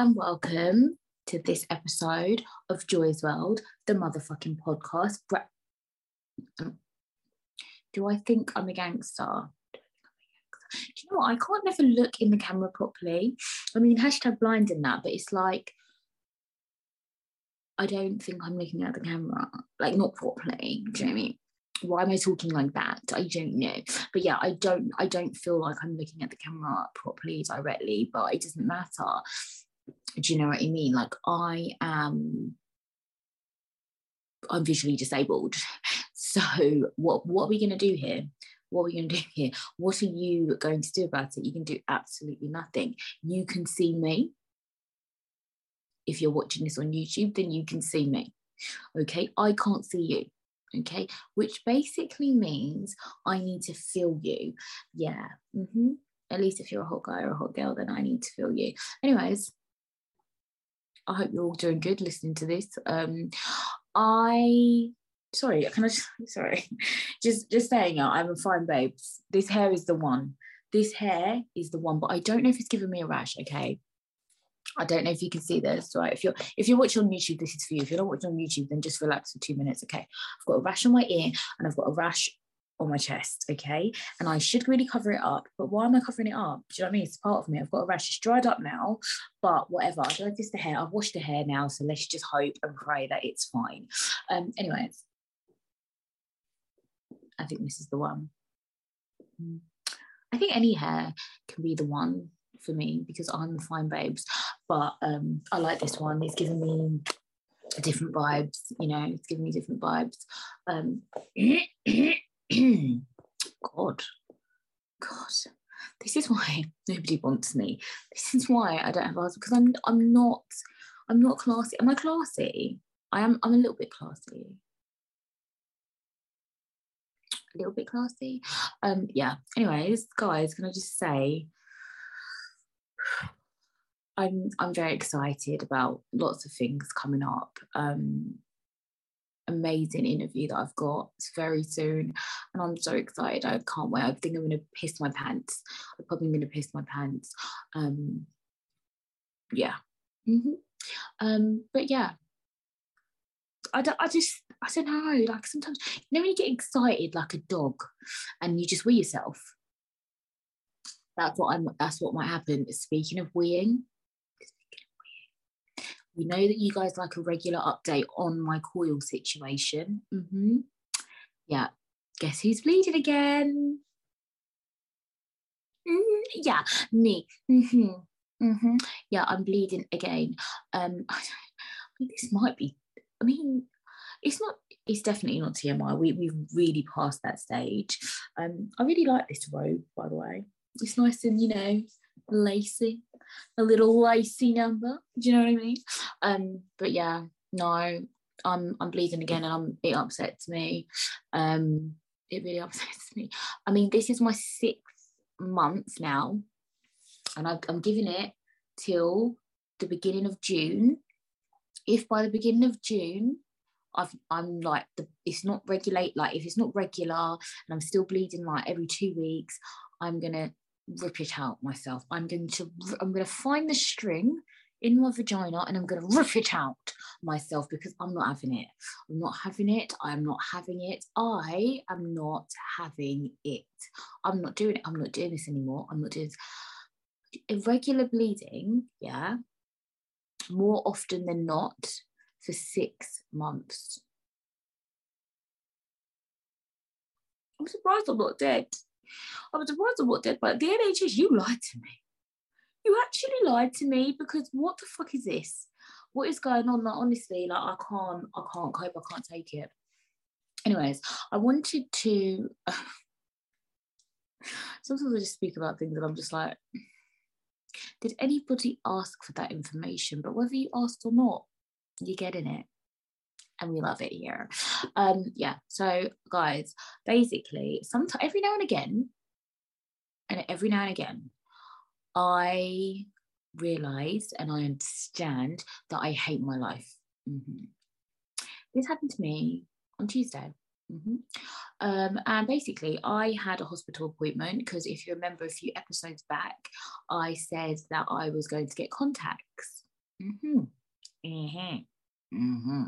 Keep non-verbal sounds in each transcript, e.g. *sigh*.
and welcome to this episode of Joy's World, the motherfucking podcast. Um, Do I think I'm a gangster? Do you know what? I can't never look in the camera properly. I mean, hashtag blind in that, but it's like I don't think I'm looking at the camera, like not properly. Do you know what I mean? Why am I talking like that? I don't know. But yeah, I don't I don't feel like I'm looking at the camera properly directly, but it doesn't matter. Do you know what I mean? Like I am I'm visually disabled. *laughs* So what what are we gonna do here? What are we to do here? What are you going to do about it? You can do absolutely nothing. You can see me. If you're watching this on YouTube, then you can see me. Okay, I can't see you. Okay, which basically means I need to feel you. Yeah. Mm-hmm. At least if you're a hot guy or a hot girl, then I need to feel you. Anyways, I hope you're all doing good listening to this. Um, I sorry, can I just *laughs* sorry, just just saying I'm a fine babes. This hair is the one. This hair is the one, but I don't know if it's giving me a rash. Okay. I don't know if you can see this, right? If you're if you're watching on YouTube, this is for you. If you're not watching on YouTube, then just relax for two minutes. Okay. I've got a rash on my ear and I've got a rash on my chest, okay? And I should really cover it up, but why am I covering it up? Do you know what I mean? It's part of me. I've got a rash, it's dried up now, but whatever. I don't know the hair. I've washed the hair now, so let's just hope and pray that it's fine. Um, anyways, I think this is the one. I think any hair can be the one for me because I'm fine babes. But um, I like this one. It's giving me different vibes, you know, it's giving me different vibes. Um, *clears throat* *clears throat* God, God, this is why *laughs* nobody wants me. This is why I don't have husband because I'm I'm not I'm not classy. Am I classy? I am. I'm a little bit classy a little bit classy. Um, yeah. Anyways, guys, can I just say *sighs* I'm I'm very excited about lots of things coming up. Um, amazing interview that I've got very soon, and I'm so excited. I can't wait. I think I'm gonna piss my pants. I'm probably gonna piss my pants. Um, yeah. Mm-hmm. Um, but yeah, I, don't, I just I don't know. Like sometimes you know when you get excited like a dog, and you just wee yourself. That's what I'm. That's what might happen. Speaking of weeing, we know that you guys like a regular update on my coil situation. Mm-hmm. Yeah. Guess who's bleeding again? Mm-hmm. Yeah, me. Mm-hmm. Mm-hmm. Yeah, I'm bleeding again. Um, I, I this might be. I mean, it's not it's definitely not TMI. We we've really passed that stage. Um, I really like this robe, by the way. It's nice and you know, lacy, a little lacy number. Do you know what I mean? Um, but yeah, no, I'm I'm bleeding again, and I'm it upsets me. Um, it really *laughs* upsets me. I mean, this is my sixth month now, and I, I'm giving it till the beginning of June. If by the beginning of June I've, I'm like the, it's not regulate like if it's not regular and I'm still bleeding like every two weeks, I'm gonna rip it out myself. I'm going to I'm gonna find the string in my vagina and I'm gonna rip it out myself because I'm not having it. I'm not having it. I'm not having it. I am not having it. I'm not doing it. I'm not doing this anymore. I'm not doing this. Irregular bleeding, yeah, more often than not for six months. I'm surprised I'm not dead. I'm surprised I'm not dead, but the NHS, you lied to me. You actually lied to me because what the fuck is this? What is going on? Like, honestly, like I can't, I can't cope, I can't take it. Anyways, I wanted to *sighs* sometimes I just speak about things and I'm just like, did anybody ask for that information? But whether you asked or not, you're getting it and we love it here um yeah so guys basically sometimes every now and again and every now and again i realize and i understand that i hate my life mm-hmm. this happened to me on tuesday Mm-hmm. Um, and basically, I had a hospital appointment because if you remember a few episodes back, I said that I was going to get contacts Mm-hmm. Mm-hmm. Mm-hmm.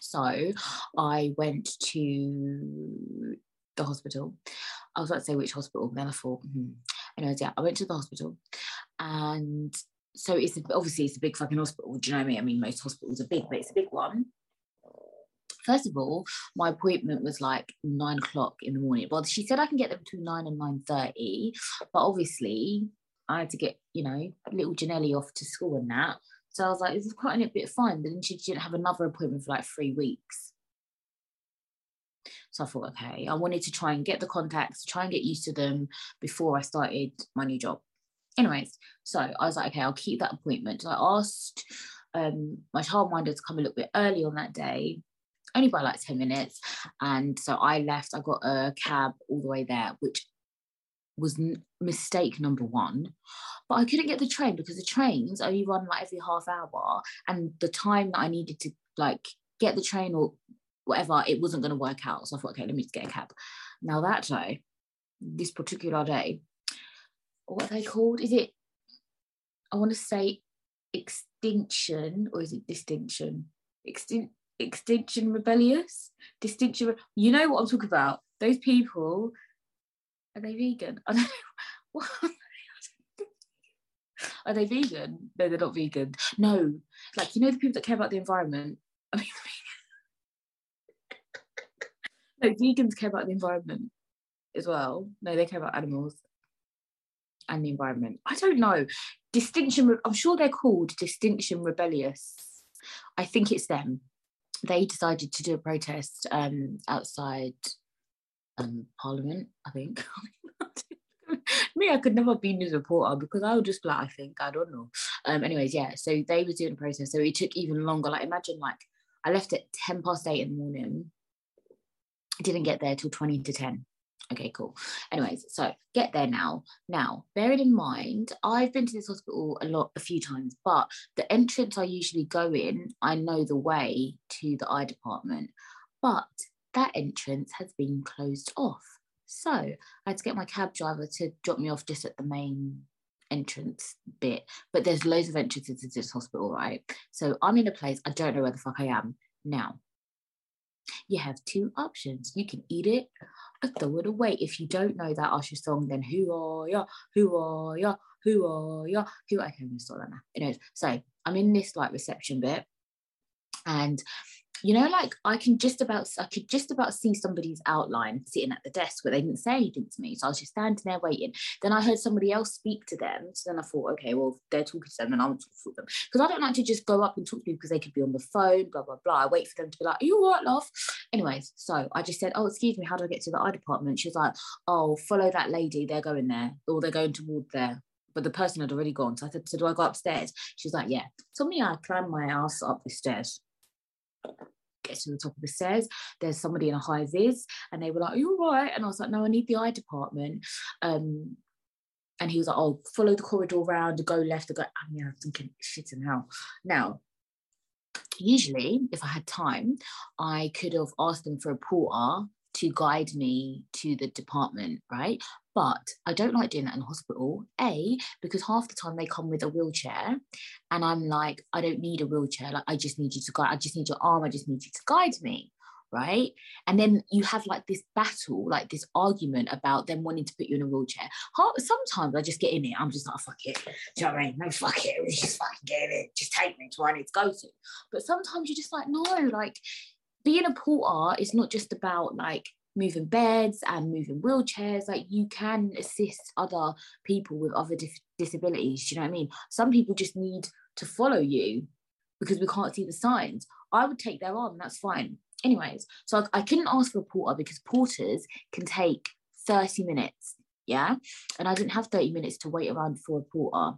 So I went to the hospital. I was about to say which hospital, then I thought, hmm. anyways, yeah, I went to the hospital and so it's obviously it's a big fucking hospital. Do you know what I mean? I mean, most hospitals are big, but it's a big one. First of all, my appointment was like nine o'clock in the morning. Well, she said I can get there between nine and nine thirty, but obviously I had to get you know little Janelli off to school and that. So I was like, it's quite a bit fine. But then she didn't have another appointment for like three weeks. So I thought, okay, I wanted to try and get the contacts, try and get used to them before I started my new job. Anyways, so I was like, okay, I'll keep that appointment. So I asked um, my childminder to come a little bit early on that day, only by like 10 minutes. And so I left, I got a cab all the way there, which was n- mistake number one. But I couldn't get the train because the trains only run like every half hour. And the time that I needed to like get the train or whatever, it wasn't going to work out. So I thought, okay, let me just get a cab. Now that day, this particular day, what they called? Is it, I want to say extinction or is it distinction? Extin- extinction rebellious? Distinction, you know what I'm talking about. Those people, are they vegan? *laughs* I don't know. Are they vegan? No, they're not vegan. No, like you know the people that care about the environment. I mean, *laughs* no, vegans care about the environment as well. No, they care about animals and the environment. I don't know. Distinction, I'm sure they're called Distinction Rebellious. I think it's them. They decided to do a protest um, outside um, Parliament, I think. *laughs* Me, I could never be news reporter because I would just like, I think, I don't know. Um, anyways, yeah, so they were doing a protest. So it took even longer. Like, imagine, like, I left at 10 past 8 in the morning. I didn't get there till 20 to 10. Okay, cool. Anyways, so get there now. Now, bearing in mind, I've been to this hospital a lot, a few times, but the entrance I usually go in, I know the way to the eye department, but that entrance has been closed off. So I had to get my cab driver to drop me off just at the main entrance bit. But there's loads of entrances to this hospital, right? So I'm in a place I don't know where the fuck I am now. You have two options. You can eat it or throw it away. If you don't know that Usher song, then who are ya? Who are ya? Who are ya? Who? Okay, I'm gonna stop that now. Anyways, so I'm in this like reception bit, and you know, like I can just about, I could just about see somebody's outline sitting at the desk, but they didn't say anything to me. So I was just standing there waiting. Then I heard somebody else speak to them. So then I thought, okay, well, they're talking to them and I'm talking to them. Because I don't like to just go up and talk to people because they could be on the phone, blah, blah, blah. I wait for them to be like, you right, love? Anyways, so I just said, oh, excuse me, how do I get to the eye department? She was like, oh, follow that lady. They're going there or they're going toward there but the person had already gone. So I said, So do I go upstairs? She was like, Yeah. So me, I climbed my ass up the stairs get to the top of the stairs. There's somebody in a high vis, and they were like, Are you all right? And I was like, No, I need the eye department. Um, and he was like, Oh, follow the corridor around, go left, go. I mean, I'm thinking, shit in hell. Now, usually, if I had time, I could have asked them for a porter to guide me to the department, right? But I don't like doing that in hospital. A, because half the time they come with a wheelchair, and I'm like, I don't need a wheelchair. Like, I just need you to guide. I just need your arm. I just need you to guide me, right? And then you have like this battle, like this argument about them wanting to put you in a wheelchair. Sometimes I just get in it. I'm just like, fuck it. Do you know what I mean? No, fuck it. Just *laughs* fucking get it. Just take me to where I need to go to. But sometimes you're just like, no, like being a porter is not just about like moving beds and moving wheelchairs like you can assist other people with other disabilities you know what i mean? Some people just need to follow you because we can't see the signs. I would take their arm that's fine. Anyways so I, I couldn't ask for a porter because porters can take 30 minutes yeah? And i didn't have 30 minutes to wait around for a porter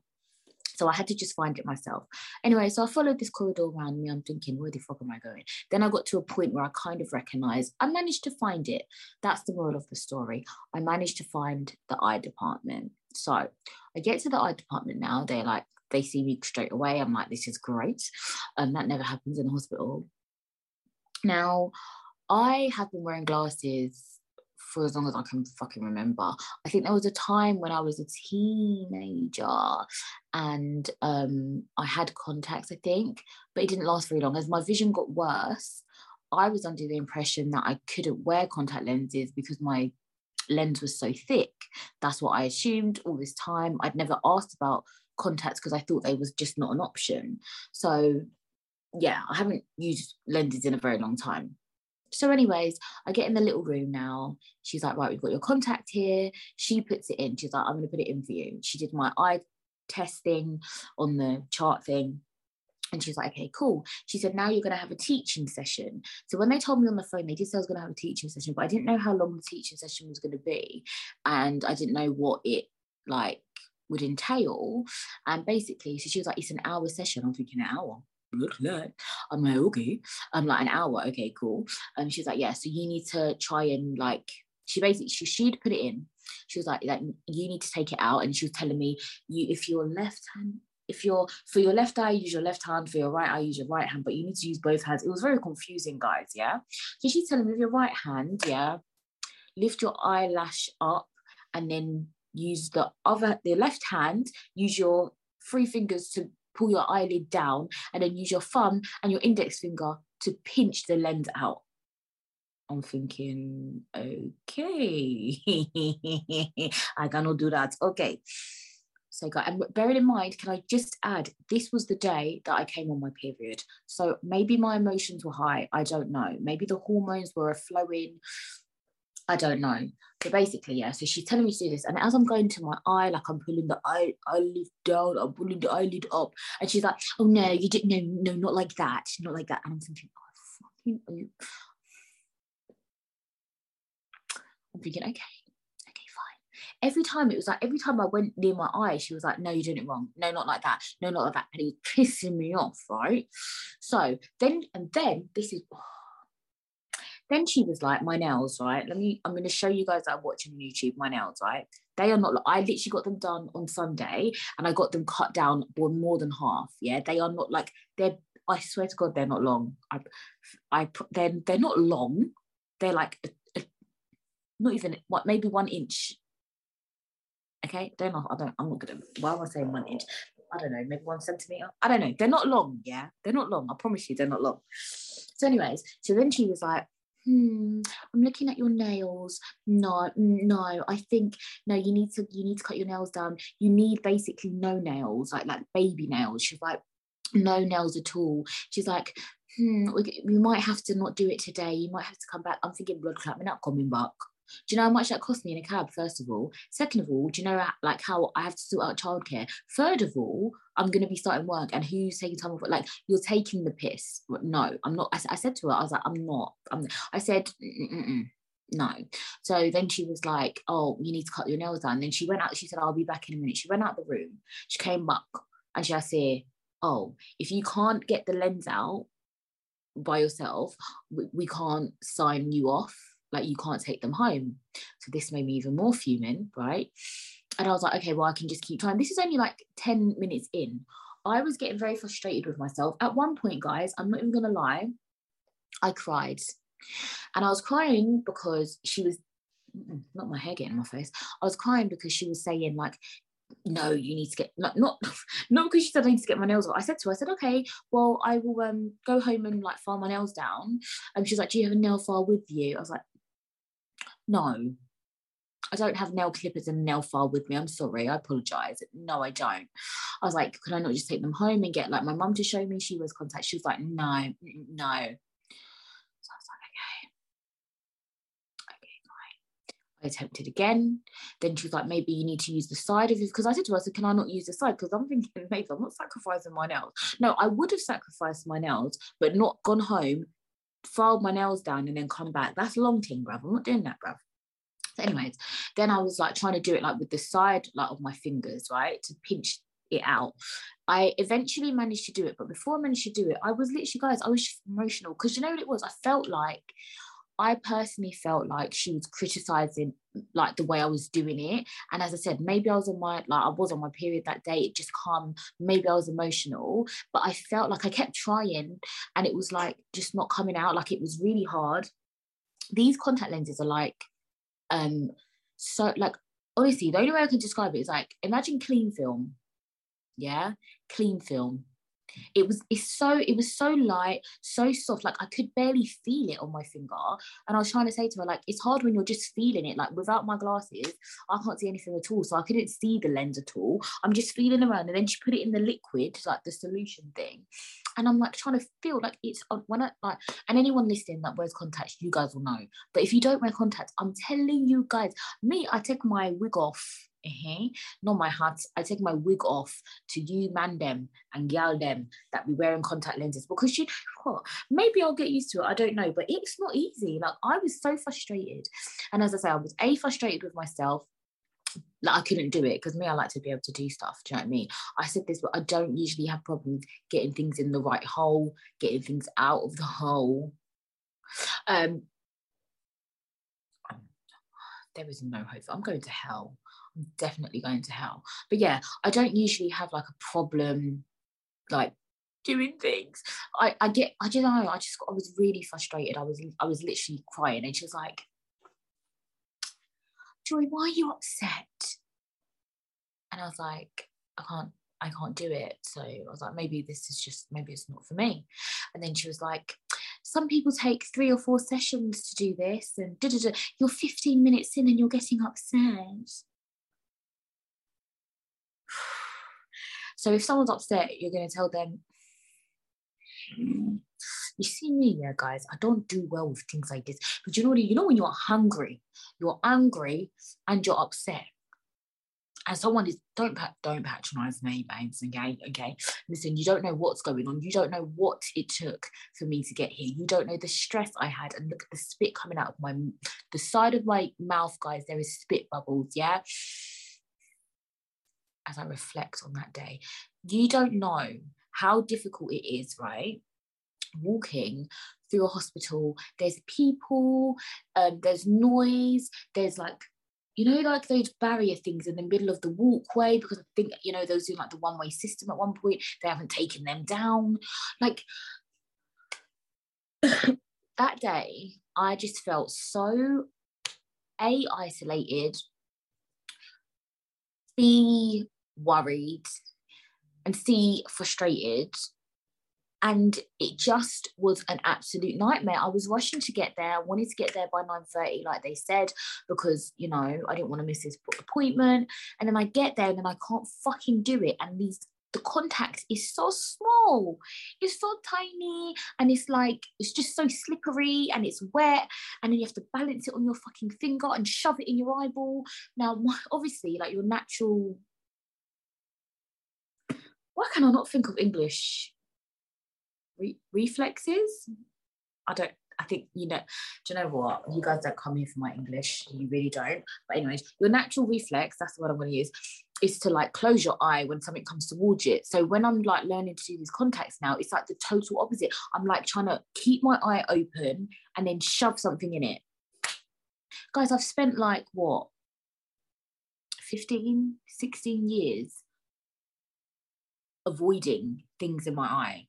so I had to just find it myself. Anyway, so I followed this corridor around me. I'm thinking, where the fuck am I going? Then I got to a point where I kind of recognized I managed to find it. That's the moral of the story. I managed to find the eye department. So I get to the eye department now. They're like, they see me straight away. I'm like, this is great. Um, that never happens in the hospital. Now, I have been wearing glasses for as long as I can fucking remember. I think there was a time when I was a teenager and um, I had contacts, I think, but it didn't last very long. As my vision got worse, I was under the impression that I couldn't wear contact lenses because my lens was so thick. That's what I assumed all this time. I'd never asked about contacts because I thought they was just not an option. So yeah, I haven't used lenses in a very long time. So, anyways, I get in the little room now. She's like, right, we've got your contact here. She puts it in. She's like, I'm going to put it in for you. She did my eye testing on the chart thing. And she's like, okay, cool. She said, now you're going to have a teaching session. So when they told me on the phone, they did say I was going to have a teaching session, but I didn't know how long the teaching session was going to be. And I didn't know what it like would entail. And basically, so she was like, it's an hour session. I'm thinking, an hour. I'm like, okay. I'm like, an hour. Okay, cool. And she's like, yeah, so you need to try and like, she basically, she, she'd put it in. She was like, like, you need to take it out. And she was telling me, you, if your left hand, if you're for your left eye, use your left hand. For your right eye, use your right hand. But you need to use both hands. It was very confusing, guys. Yeah. So she's telling me with your right hand, yeah, lift your eyelash up and then use the other, the left hand, use your three fingers to pull your eyelid down, and then use your thumb and your index finger to pinch the lens out. I'm thinking, okay, *laughs* I cannot do that. Okay. So, and bearing in mind, can I just add, this was the day that I came on my period. So maybe my emotions were high. I don't know. Maybe the hormones were flowing. I don't know. But basically, yeah. So she's telling me to do this. And as I'm going to my eye, like I'm pulling the eye eyelid down, I'm pulling the eyelid up. And she's like, oh no, you didn't no, no, not like that. Not like that. And I'm thinking, oh fucking I'm thinking, okay, okay, fine. Every time it was like every time I went near my eye, she was like, no, you're doing it wrong. No, not like that. No, not like that. And it was pissing me off, right? So then and then this is oh, then she was like, my nails, right? Let me, I'm going to show you guys that I'm watching on YouTube, my nails, right? They are not, I literally got them done on Sunday and I got them cut down more than half. Yeah. They are not like, they're, I swear to God, they're not long. I, I, they're, they're not long. They're like, a, a, not even, what, maybe one inch. Okay. They're not, I don't, I'm not going to, why am I saying one inch? I don't know, maybe one centimeter. I don't know. They're not long. Yeah. They're not long. I promise you, they're not long. So, anyways, so then she was like, hmm i'm looking at your nails. No no i think no you need to you need to cut your nails down. You need basically no nails like like baby nails. She's like no nails at all. She's like hmm we, we might have to not do it today. You might have to come back. I'm thinking blood clot. I'm not coming back do you know how much that cost me in a cab? First of all, second of all, do you know like how I have to sort out childcare? Third of all, I'm going to be starting work, and who's taking time off? Like you're taking the piss. No, I'm not. I, I said to her, I was like, I'm not. I'm. I said. Mm-mm no. So then she was like, Oh, you need to cut your nails down. And then she went out, she said, I'll be back in a minute. She went out the room, she came back and she said, Oh, if you can't get the lens out by yourself, we, we can't sign you off like you can't take them home. So this made me even more fuming, right? And I was like, okay, well, I can just keep trying. This is only like 10 minutes in. I was getting very frustrated with myself. At one point, guys, I'm not even gonna lie, I cried. And I was crying because she was not my hair getting in my face. I was crying because she was saying, like, no, you need to get not not *laughs* not because she said I need to get my nails off. I said to her, I said, okay, well, I will um go home and like file my nails down. And she's like, Do you have a nail file with you? I was like, no, I don't have nail clippers and nail file with me. I'm sorry. I apologize. No, I don't. I was like, could I not just take them home and get like my mum to show me? She was contact. She was like, no, no. So I was like, okay. Okay, fine. I attempted again. Then she was like, maybe you need to use the side of it. Because I said to her, I said, can I not use the side? Because I'm thinking, *laughs* maybe I'm not sacrificing my nails. No, I would have sacrificed my nails, but not gone home, filed my nails down and then come back. That's long ting, bruv. I'm not doing that, bruv. So anyways, then I was like trying to do it like with the side like of my fingers, right? To pinch it out. I eventually managed to do it, but before I managed to do it, I was literally, guys, I was emotional because you know what it was? I felt like I personally felt like she was criticizing like the way I was doing it. And as I said, maybe I was on my like I was on my period that day. It just come. Maybe I was emotional, but I felt like I kept trying, and it was like just not coming out. Like it was really hard. These contact lenses are like Um, so like honestly, the only way I can describe it is like imagine clean film. Yeah, clean film it was it's so it was so light so soft like i could barely feel it on my finger. And i was trying to say to her like it's hard when you're just feeling it like without my glasses i can't see anything at all so i couldn't see the lens at all. I'm just feeling around. And then she put it in the liquid like the solution thing. And i'm like trying to feel like it's uh, when i like and anyone listening that wears contacts you guys will know. But if you don't wear contacts i'm telling you guys me i take my wig off uh-huh. not my hat. I take my wig off to you man them and gal them that be wearing contact lenses because you know what? Maybe I'll get used to it. I don't know, but it's not easy. Like I was so frustrated. And as I say, I was A frustrated with myself. Like I couldn't do it because me, I like to be able to do stuff. Do you know what I mean? I said this, but I don't usually have problems getting things in the right hole, getting things out of the hole. Um, there is no hope. I'm going to hell. I'm definitely going to hell. But yeah, I don't usually have like a problem like doing things. I, I get I don't know, I just I was really frustrated. I was I was literally crying and she was like, Joy, why are you upset? And I was like, I can't I can't do it. So I was like, maybe this is just maybe it's not for me. And then she was like, some people take three or four sessions to do this and da, da, da. you're 15 minutes in and you're getting upset so if someone's upset you're going to tell them hmm, you see me yeah guys i don't do well with things like this. But you know what you know when you're hungry you're angry and you're upset. And someone is don't don't patronize me babes okay okay. Listen you don't know what's going on. You don't know what it took for me to get here. You don't know the stress i had. And look at the spit coming out of my the side of my mouth guys there is spit bubbles yeah as i reflect on that day. You don't know how difficult it is right? Walking through a hospital there's people um, there's noise there's like you know, like those barrier things in the middle of the walkway, because I think, you know, those doing like the one way system at one point, they haven't taken them down. Like *coughs* that day, I just felt so A, isolated, B, worried, and C, frustrated. And it just was an absolute nightmare. I was rushing to get there. I wanted to get there by 9.30 like they said because you know i didn't want to miss this appointment. And then i get there and then i can't fucking do it. And these the contact is so small. It's so tiny. And it's like it's just so slippery and it's wet. And then you have to balance it on your fucking finger and shove it in your eyeball. Now *laughs* obviously like your natural why can i not think of english re- reflexes. I don't. I think you know. Do you know what? You guys don't come here for my English. You really don't. But anyways, your natural reflex. That's what I'm going to use. Is to like close your eye when something comes towards it. So when I'm like learning to do these contacts now, it's like the total opposite. I'm like trying to keep my eye open and then shove something in it. Guys, I've spent like what 15, 16 years avoiding things in my eye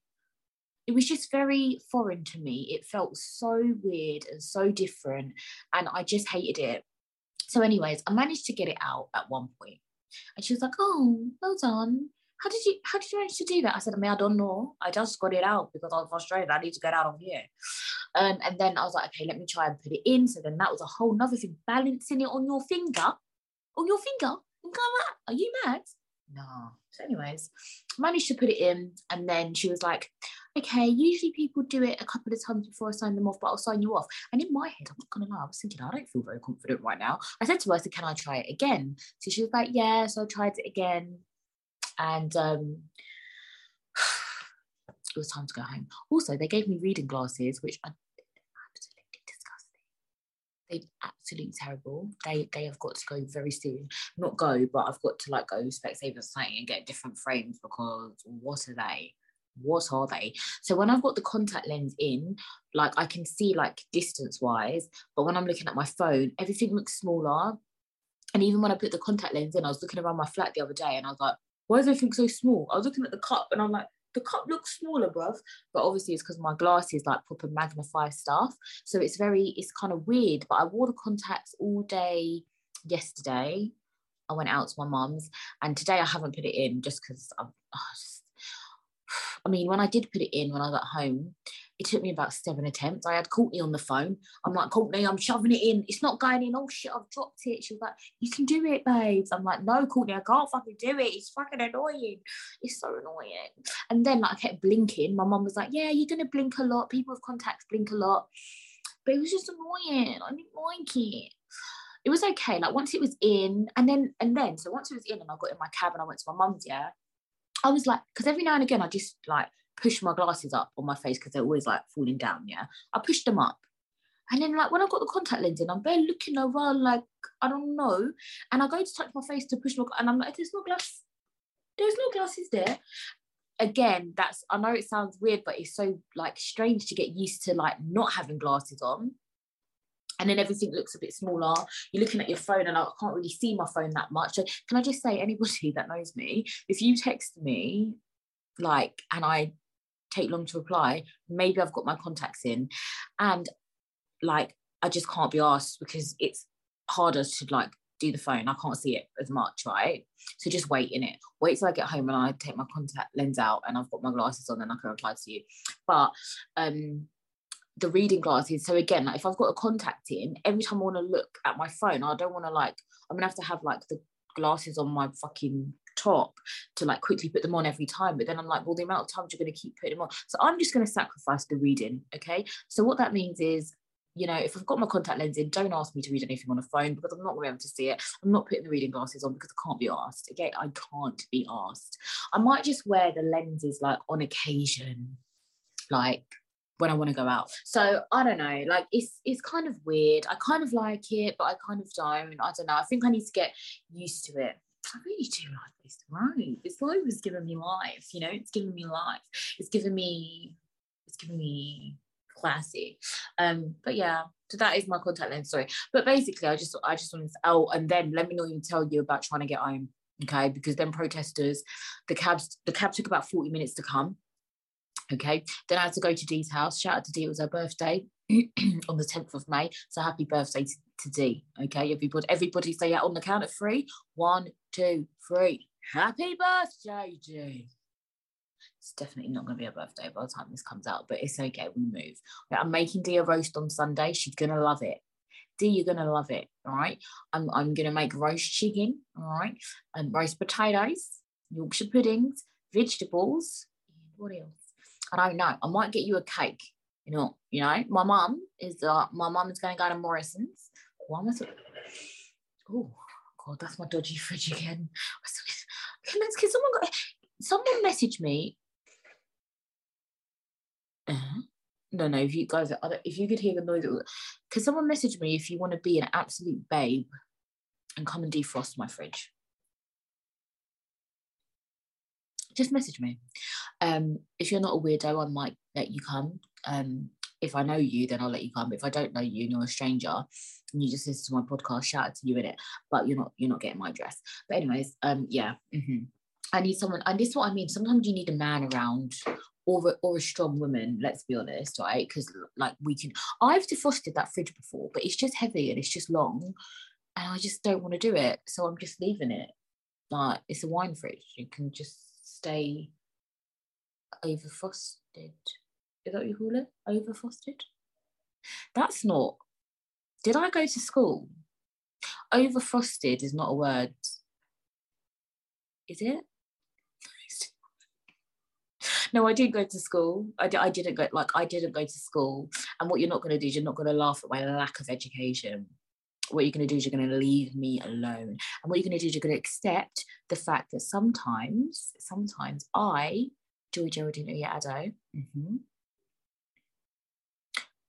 it was just very foreign to me. It felt so weird and so different, and I just hated it. So, anyways, I managed to get it out at one point, and she was like, "Oh, well done. How did you How did you manage to do that?" I said, "I mean, I don't know. I just got it out because I was frustrated. I need to get out of here." Um, and then I was like, "Okay, let me try and put it in." So then that was a whole nother thing, balancing it on your finger, on your finger. Are you mad? No. So, anyways, managed to put it in, and then she was like, okay, usually people do it a couple of times before I sign them off, but I'll sign you off. And in my head, I'm not gonna lie, I was thinking, I don't feel very confident right now. I said to her, I said, can I try it again? So she was like, yeah. So I tried it again. And um, *sighs* it was time to go home. Also, they gave me reading glasses, which I Absolutely terrible. They they have got to go very soon. Not go, but I've got to like go Specsavers site and get different frames because what are they? what are they so when i've got the contact lens in like i can see like distance wise but when i'm looking at my phone everything looks smaller and even when i put the contact lens in i was looking around my flat the other day and i was like why is everything so small i was looking at the cup and i'm like the cup looks smaller, bruv. But obviously, it's because my glasses like proper magnify stuff. So it's very, it's kind of weird. But I wore the contacts all day yesterday. I went out to my mum's, and today I haven't put it in just because I'm. *sighs* Oh, just, *sighs* I mean, when I did put it in when I at home, it took me about seven attempts. I had Courtney on the phone. I'm like, Courtney, I'm shoving it in. It's not going in. Oh shit, I've dropped it. She was like, You can do it, babes. I'm like, No, Courtney, I can't fucking do it. It's fucking annoying. It's so annoying. And then like I kept blinking. My mum was like, Yeah, you're gonna blink a lot. People with contacts blink a lot. But it was just annoying. I didn't like it. It was okay. Like once it was in, and then and then so once it was in and I got in my cab and I went to my mum's, yeah. I was like, because every now and again I just like push my glasses up on my face because they're always like falling down. Yeah, I pushed them up, and then like when I've got the contact lens in, I'm barely looking around like I don't know, and I go to touch my face to push my, and I'm like, there's no glass, there's no glasses there. Again, that's I know it sounds weird, but it's so like strange to get used to like not having glasses on. And then everything looks a bit smaller. You're looking at your phone, and I can't really see my phone that much. So can I just say, anybody *laughs* that knows me, if you text me, like, and I take long to reply. Maybe I've got my contacts in, and like I just can't be asked because it's harder to like do the phone. I can't see it as much, right? So just wait in it. Wait till I get home and I take my contact lens out and I've got my glasses on, then I can reply to you. But um the reading glasses. So again, like if I've got a contact in, every time I want to look at my phone, I don't want to like I'm gonna have to have like the glasses on my fucking top to like quickly put them on every time. But then I'm like, well, the amount of times you're going to keep putting them on. So I'm just going to sacrifice the reading. Okay. So what that means is, you know, if I've got my contact lens in, don't ask me to read anything on a phone because I'm not going to be able to see it. I'm not putting the reading glasses on because I can't be asked. Okay. I can't be asked. I might just wear the lenses like on occasion, like when I want to go out. So I don't know, like it's it's kind of weird. I kind of like it, but I kind of don't. I don't know. I think I need to get used to it. I really do like this right. This life has given me life, you know, it's given me life. It's given me, it's given me classy. Um, but yeah, so that is my contact lens story. But basically I just I just wanted to oh, and then let me not even tell you about trying to get home. Okay, because then protesters, the cabs, the cab took about 40 minutes to come. Okay, then I had to go to Dee's house. Shout out to Dee, it was her birthday *clears throat* on the 10th of May. So happy birthday to, to Dee. Okay, everybody, everybody say yeah on the count of three. One, two, three. Happy birthday, Dee. It's definitely not going to be a birthday by the time this comes out, but it's okay. We move. I'm making Dee a roast on Sunday. She's going to love it. Dee, you're gonna love it. All right. I'm, I'm gonna make roast chicken, all right, and roast potatoes, Yorkshire puddings, vegetables. What else? I don't know. I might get you a cake. You know, you know, my mom is uh my mom is gonna go to Morrison's. Am I oh god, that's my dodgy fridge again. Can, someone go, someone message me? Uh, no, no, if you guys if you could hear the noise, can someone message me if you want to be an absolute babe and come and defrost my fridge? just message me. Um, if you're not a weirdo, I might let you come. Um, if I know you, then I'll let you come. If I don't know you and you're a stranger and you just listen to my podcast, shout out to you in it. But you're not you're not getting my address. But anyways, um, yeah. Mm-hmm. I need someone, and this is what I mean. Sometimes you need a man around or a, or a strong woman, let's be honest, right? Because like we can I've defrosted that fridge before, but it's just heavy and it's just long. And I just don't want to do it. So I'm just leaving it. But it's a wine fridge. You can just stay over frosted. Is that what you call it? Over frosted? That's not. Did I go to school? Over frosted is not a word. Is it? *laughs* no, I didn't go to school. I, I didn't go, like, I didn't go to school. And what you're not going to do is you're not going to laugh at my lack of education what you're going to do is you're going to leave me alone. And what you're going to do is you're going to accept the fact that sometimes, sometimes I, Joy Geraldine Oyetado, mm-hmm,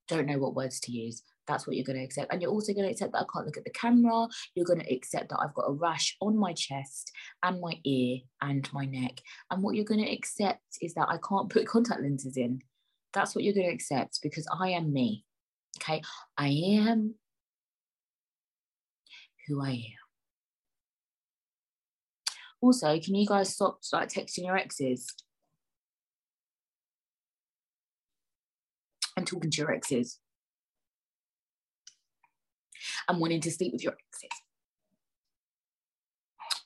don't know what words to use. That's what you're going to accept. And you're also going to accept that I can't look at the camera. You're going to accept that I've got a rash on my chest and my ear and my neck. And what you're going to accept is that I can't put *laughs* contact lenses in. That's what you're going to accept because I am me. Okay. I am who I am. Also, can you guys stop like texting your exes? And talking to your exes and wanting to sleep with your exes.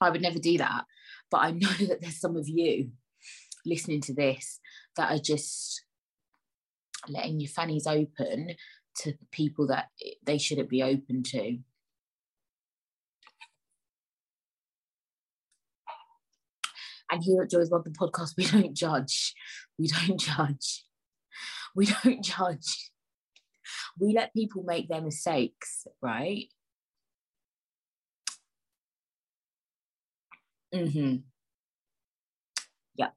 I would never do that. But I *laughs* know that there's some of you listening to this that are just letting your fannies open to people that they shouldn't be open to. And here at Joy's Love the Podcast, *laughs* we don't judge. We don't judge. We *laughs* don't judge. We let people make their mistakes, right? Mm-hmm. Yeah.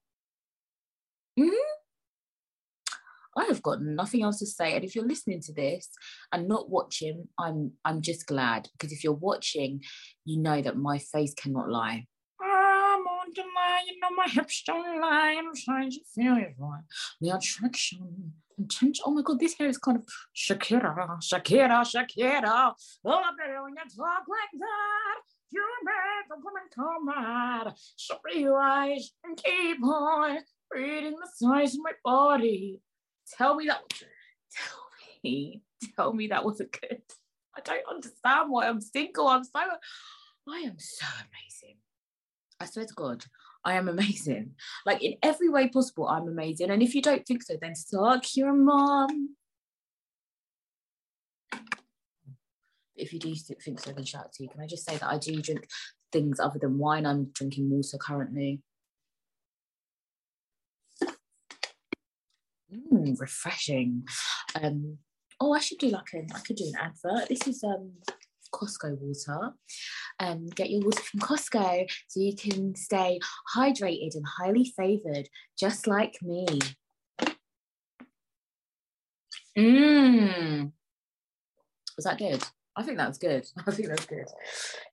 Mm-hmm. I have got nothing else to say. And if you're listening to this and not watching, I'm I'm just glad because if you're watching, you know that my face cannot lie. I'm on you know my hips don't lie. I'm trying to feel it right. The attraction, intention. Oh my god, this hair is kind of Shakira, Shakira, Shakira. Oh, baby, when you talk like that, you make a woman come mad. Your eyes and keep on reading the size of my body. Tell me that. Tell me. Tell me that wasn't good. I don't understand why I'm single. I'm so. I am so amazing. I swear to God, I am amazing. *laughs* Like in every way possible, I'm amazing. And if you don't think so, then suck your mom. If you do think so, then shout to you. Can I just say that I do drink things other than wine? I'm drinking water currently. Mm, refreshing. Um, oh, I should do like an I could do an advert. This is um Costco water. Um, get your water from Costco so you can stay hydrated and highly favored, just like me. Mmm. Was that good? I think that's good. *laughs* I think that's good.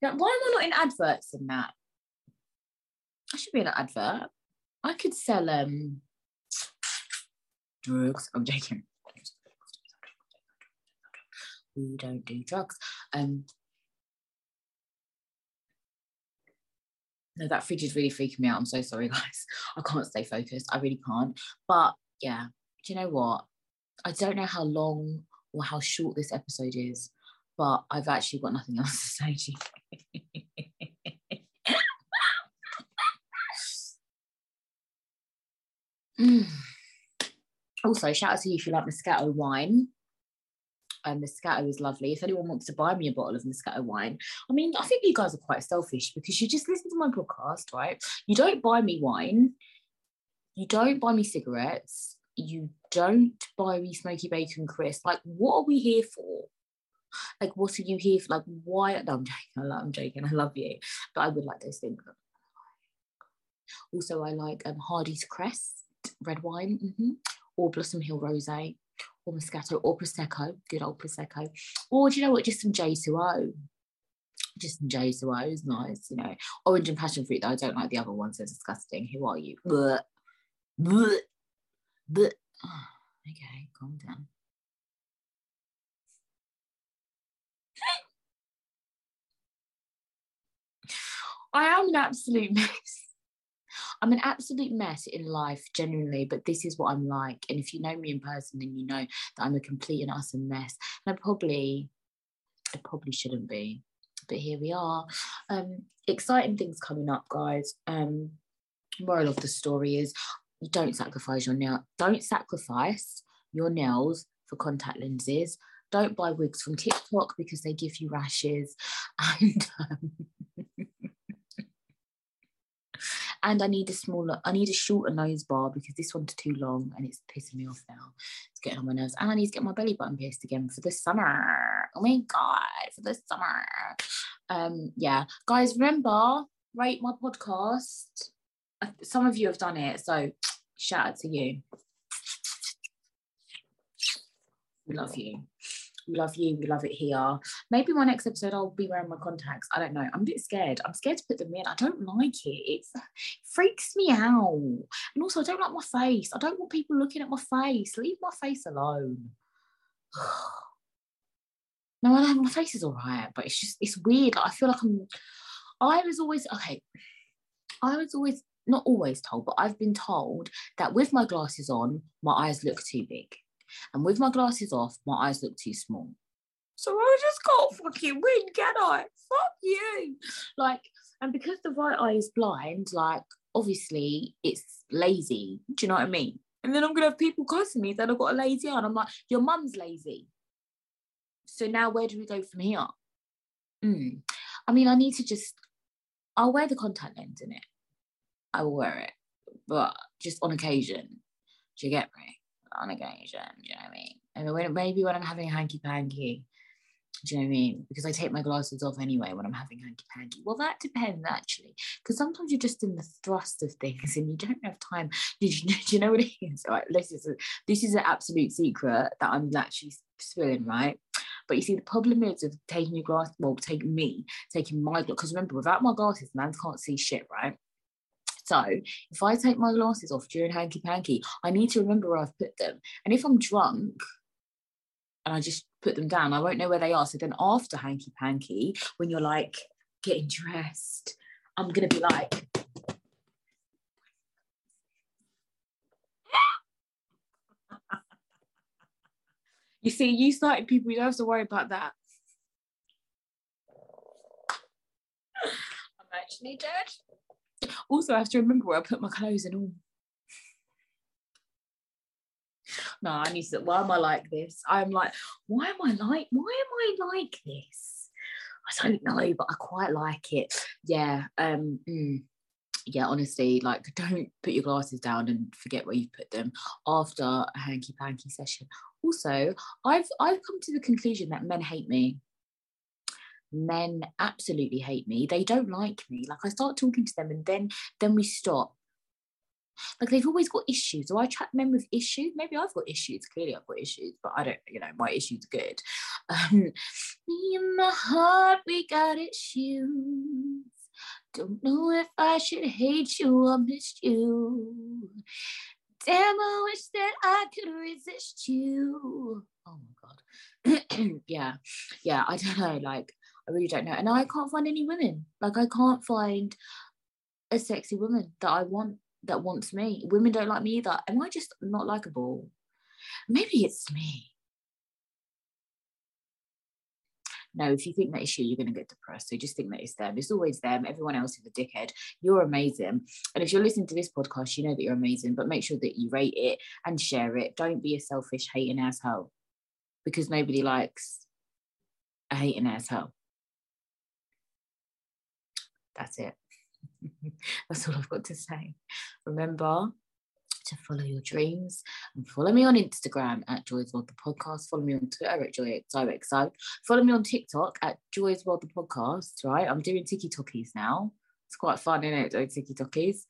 Yeah, why am I not in adverts in that? I should be in an advert. I could sell um drugs. I'm joking. We don't do drugs. Um, no, that fridge is really freaking me out. I'm so sorry, *laughs* guys. I can't stay focused. I really can't. But yeah, do you know what? I don't know how long or how short this episode is, but I've actually got nothing *laughs* else to say to you. *laughs* *sighs* Also, shout out to you if you like Moscato wine. Um, Moscato is lovely. If anyone wants to buy me a bottle of Moscato wine, I mean, I think you guys are quite selfish because you just listen to my podcast, right? You don't buy me wine, you don't buy me cigarettes, you don't buy me smoky bacon crisp. Like, what are we here for? Like, what are you here for? Like, why? No, I'm joking. I'm joking. I love you, but I would like those things. Also, I like um, Hardy's Crest red wine. Mm-hmm or Blossom Hill Rosé or Moscato or Prosecco, good old Prosecco. Or do you know what, just some J2O. Just some J2O is nice, you know. Orange and passion fruit, though, I don't like the other ones, they're disgusting. Who are you? Blech. Blech. Oh, *sighs* okay, calm down. *gasps* I am an absolute mess. I'm an absolute mess in life, genuinely, but this is what I'm like. And if you know me in person, then you know that I'm a complete and utter mess. And I probably, I probably shouldn't be, but here we are. Um, exciting things coming up, guys. Um, moral of the story is you don't sacrifice your nail, don't sacrifice your nails for contact lenses. Don't buy wigs from TikTok because they give you rashes. *laughs* And um, *laughs* and I need a smaller, I need a shorter nose bar because this one's too long and it's pissing me off now. It's getting on my nerves. And I need to get my belly button pierced again for the summer. Oh my God, for the summer. Um, yeah. Guys, remember, rate my podcast. Some of you have done it, so shout out to you. Love you. We love you. We love it here. Maybe my next episode I'll be wearing my contacts. I don't know. I'm a bit scared. I'm scared to put them in. I don't like it. It's, it freaks me out. And also, I don't like my face. I don't want people looking at my face. Leave my face alone. *sighs* no, I my face is all right, but it's just it's weird. Like, I feel like I'm. I was always okay. I was always not always told, but I've been told that with my glasses on, my eyes look too big. And with my glasses off, my eyes look too small. So I just can't fucking win, can I? Fuck you. Like, and because the right eye is blind, like, obviously it's lazy. Do you know what I mean? And then I'm gonna have people cussing me that I've got a lazy eye. And I'm like, your mum's lazy. So now where do we go from here? Mm. I mean, I need to just, I'll wear the contact lens in it. I will wear it, but just on occasion. Do you get me? On occasion, you know what I mean? And when, maybe when I'm having hanky panky, do you know what I mean? Because I take my glasses off anyway when I'm having hanky panky. Well, that depends actually, because sometimes you're just in the thrust of things and you don't have time. *laughs* Did you, do you know what it is? All right, this is a, this is an absolute secret that I'm actually spilling, right? But you see, the problem is of taking your glass, well, take me, taking my glasses, because remember, without my glasses, man can't see shit, right? So if I take my glasses off during hanky panky, I need to remember where I've put them. And if I'm drunk and I just put them down, I won't know where they are. So then after hanky panky, when you're like getting dressed, I'm gonna be like, *gasps* you see, you started people, you don't have to worry about that. *laughs* I'm actually dead. Also, I have to remember where I put my clothes and all. No, I need to. Why am I like this? I'm like, why am I like? Why am I like this? I don't know, but I quite like it. Yeah. Um. Mm, yeah. Honestly, like, don't put your glasses down and forget where you put them after a hanky panky session. Also, I've I've come to the conclusion that men hate me men absolutely hate me. They don't like me. Like i start talking to them and then then we stop. Like they've always got issues. Do i chat men with issues. Maybe i've got issues. Clearly i've got issues but i don't you know my issues are good. Um, me my heart we got issues. Don't know if i should hate you or miss you. Damn i wish that i could resist you. Oh my god. *clears throat* Yeah. Yeah i don't know like I really don't know. And I can't find any women. Like I can't find a sexy woman that I want that wants me. Women don't like me either. Am I just not likable? Maybe it's me. No, if you think that you, you're going to get depressed. So just think that it's them. It's always them. Everyone else is a dickhead. You're amazing. And if you're listening to this podcast, you know that you're amazing, but make sure that you rate it and share it. Don't be a selfish, hating asshole because nobody likes a hating asshole. That's it. *laughs* That's all I've got to say. Remember to follow your dreams and follow me on Instagram at Joy's World the Podcast. Follow me on Twitter at JoyXOXO. Follow me on TikTok at Joy's World the Podcast. Right, I'm doing TikTokies now. It's quite fun, isn't it? Doing TikTokies.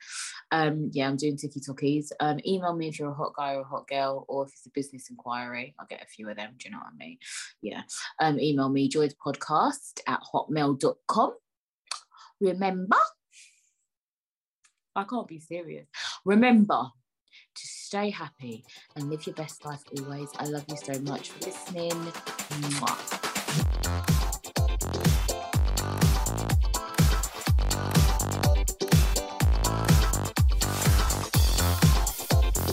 Um, yeah, I'm doing TikTokies. Um, email me if you're a hot guy or a hot girl, or if it's a business inquiry. I'll get a few of them. Do you know what I mean? Yeah. Um, email me Joy's Podcast at hotmail.com remember, I can't be serious. Remember to stay happy and live your best life always. I love you so much for listening. Mwah.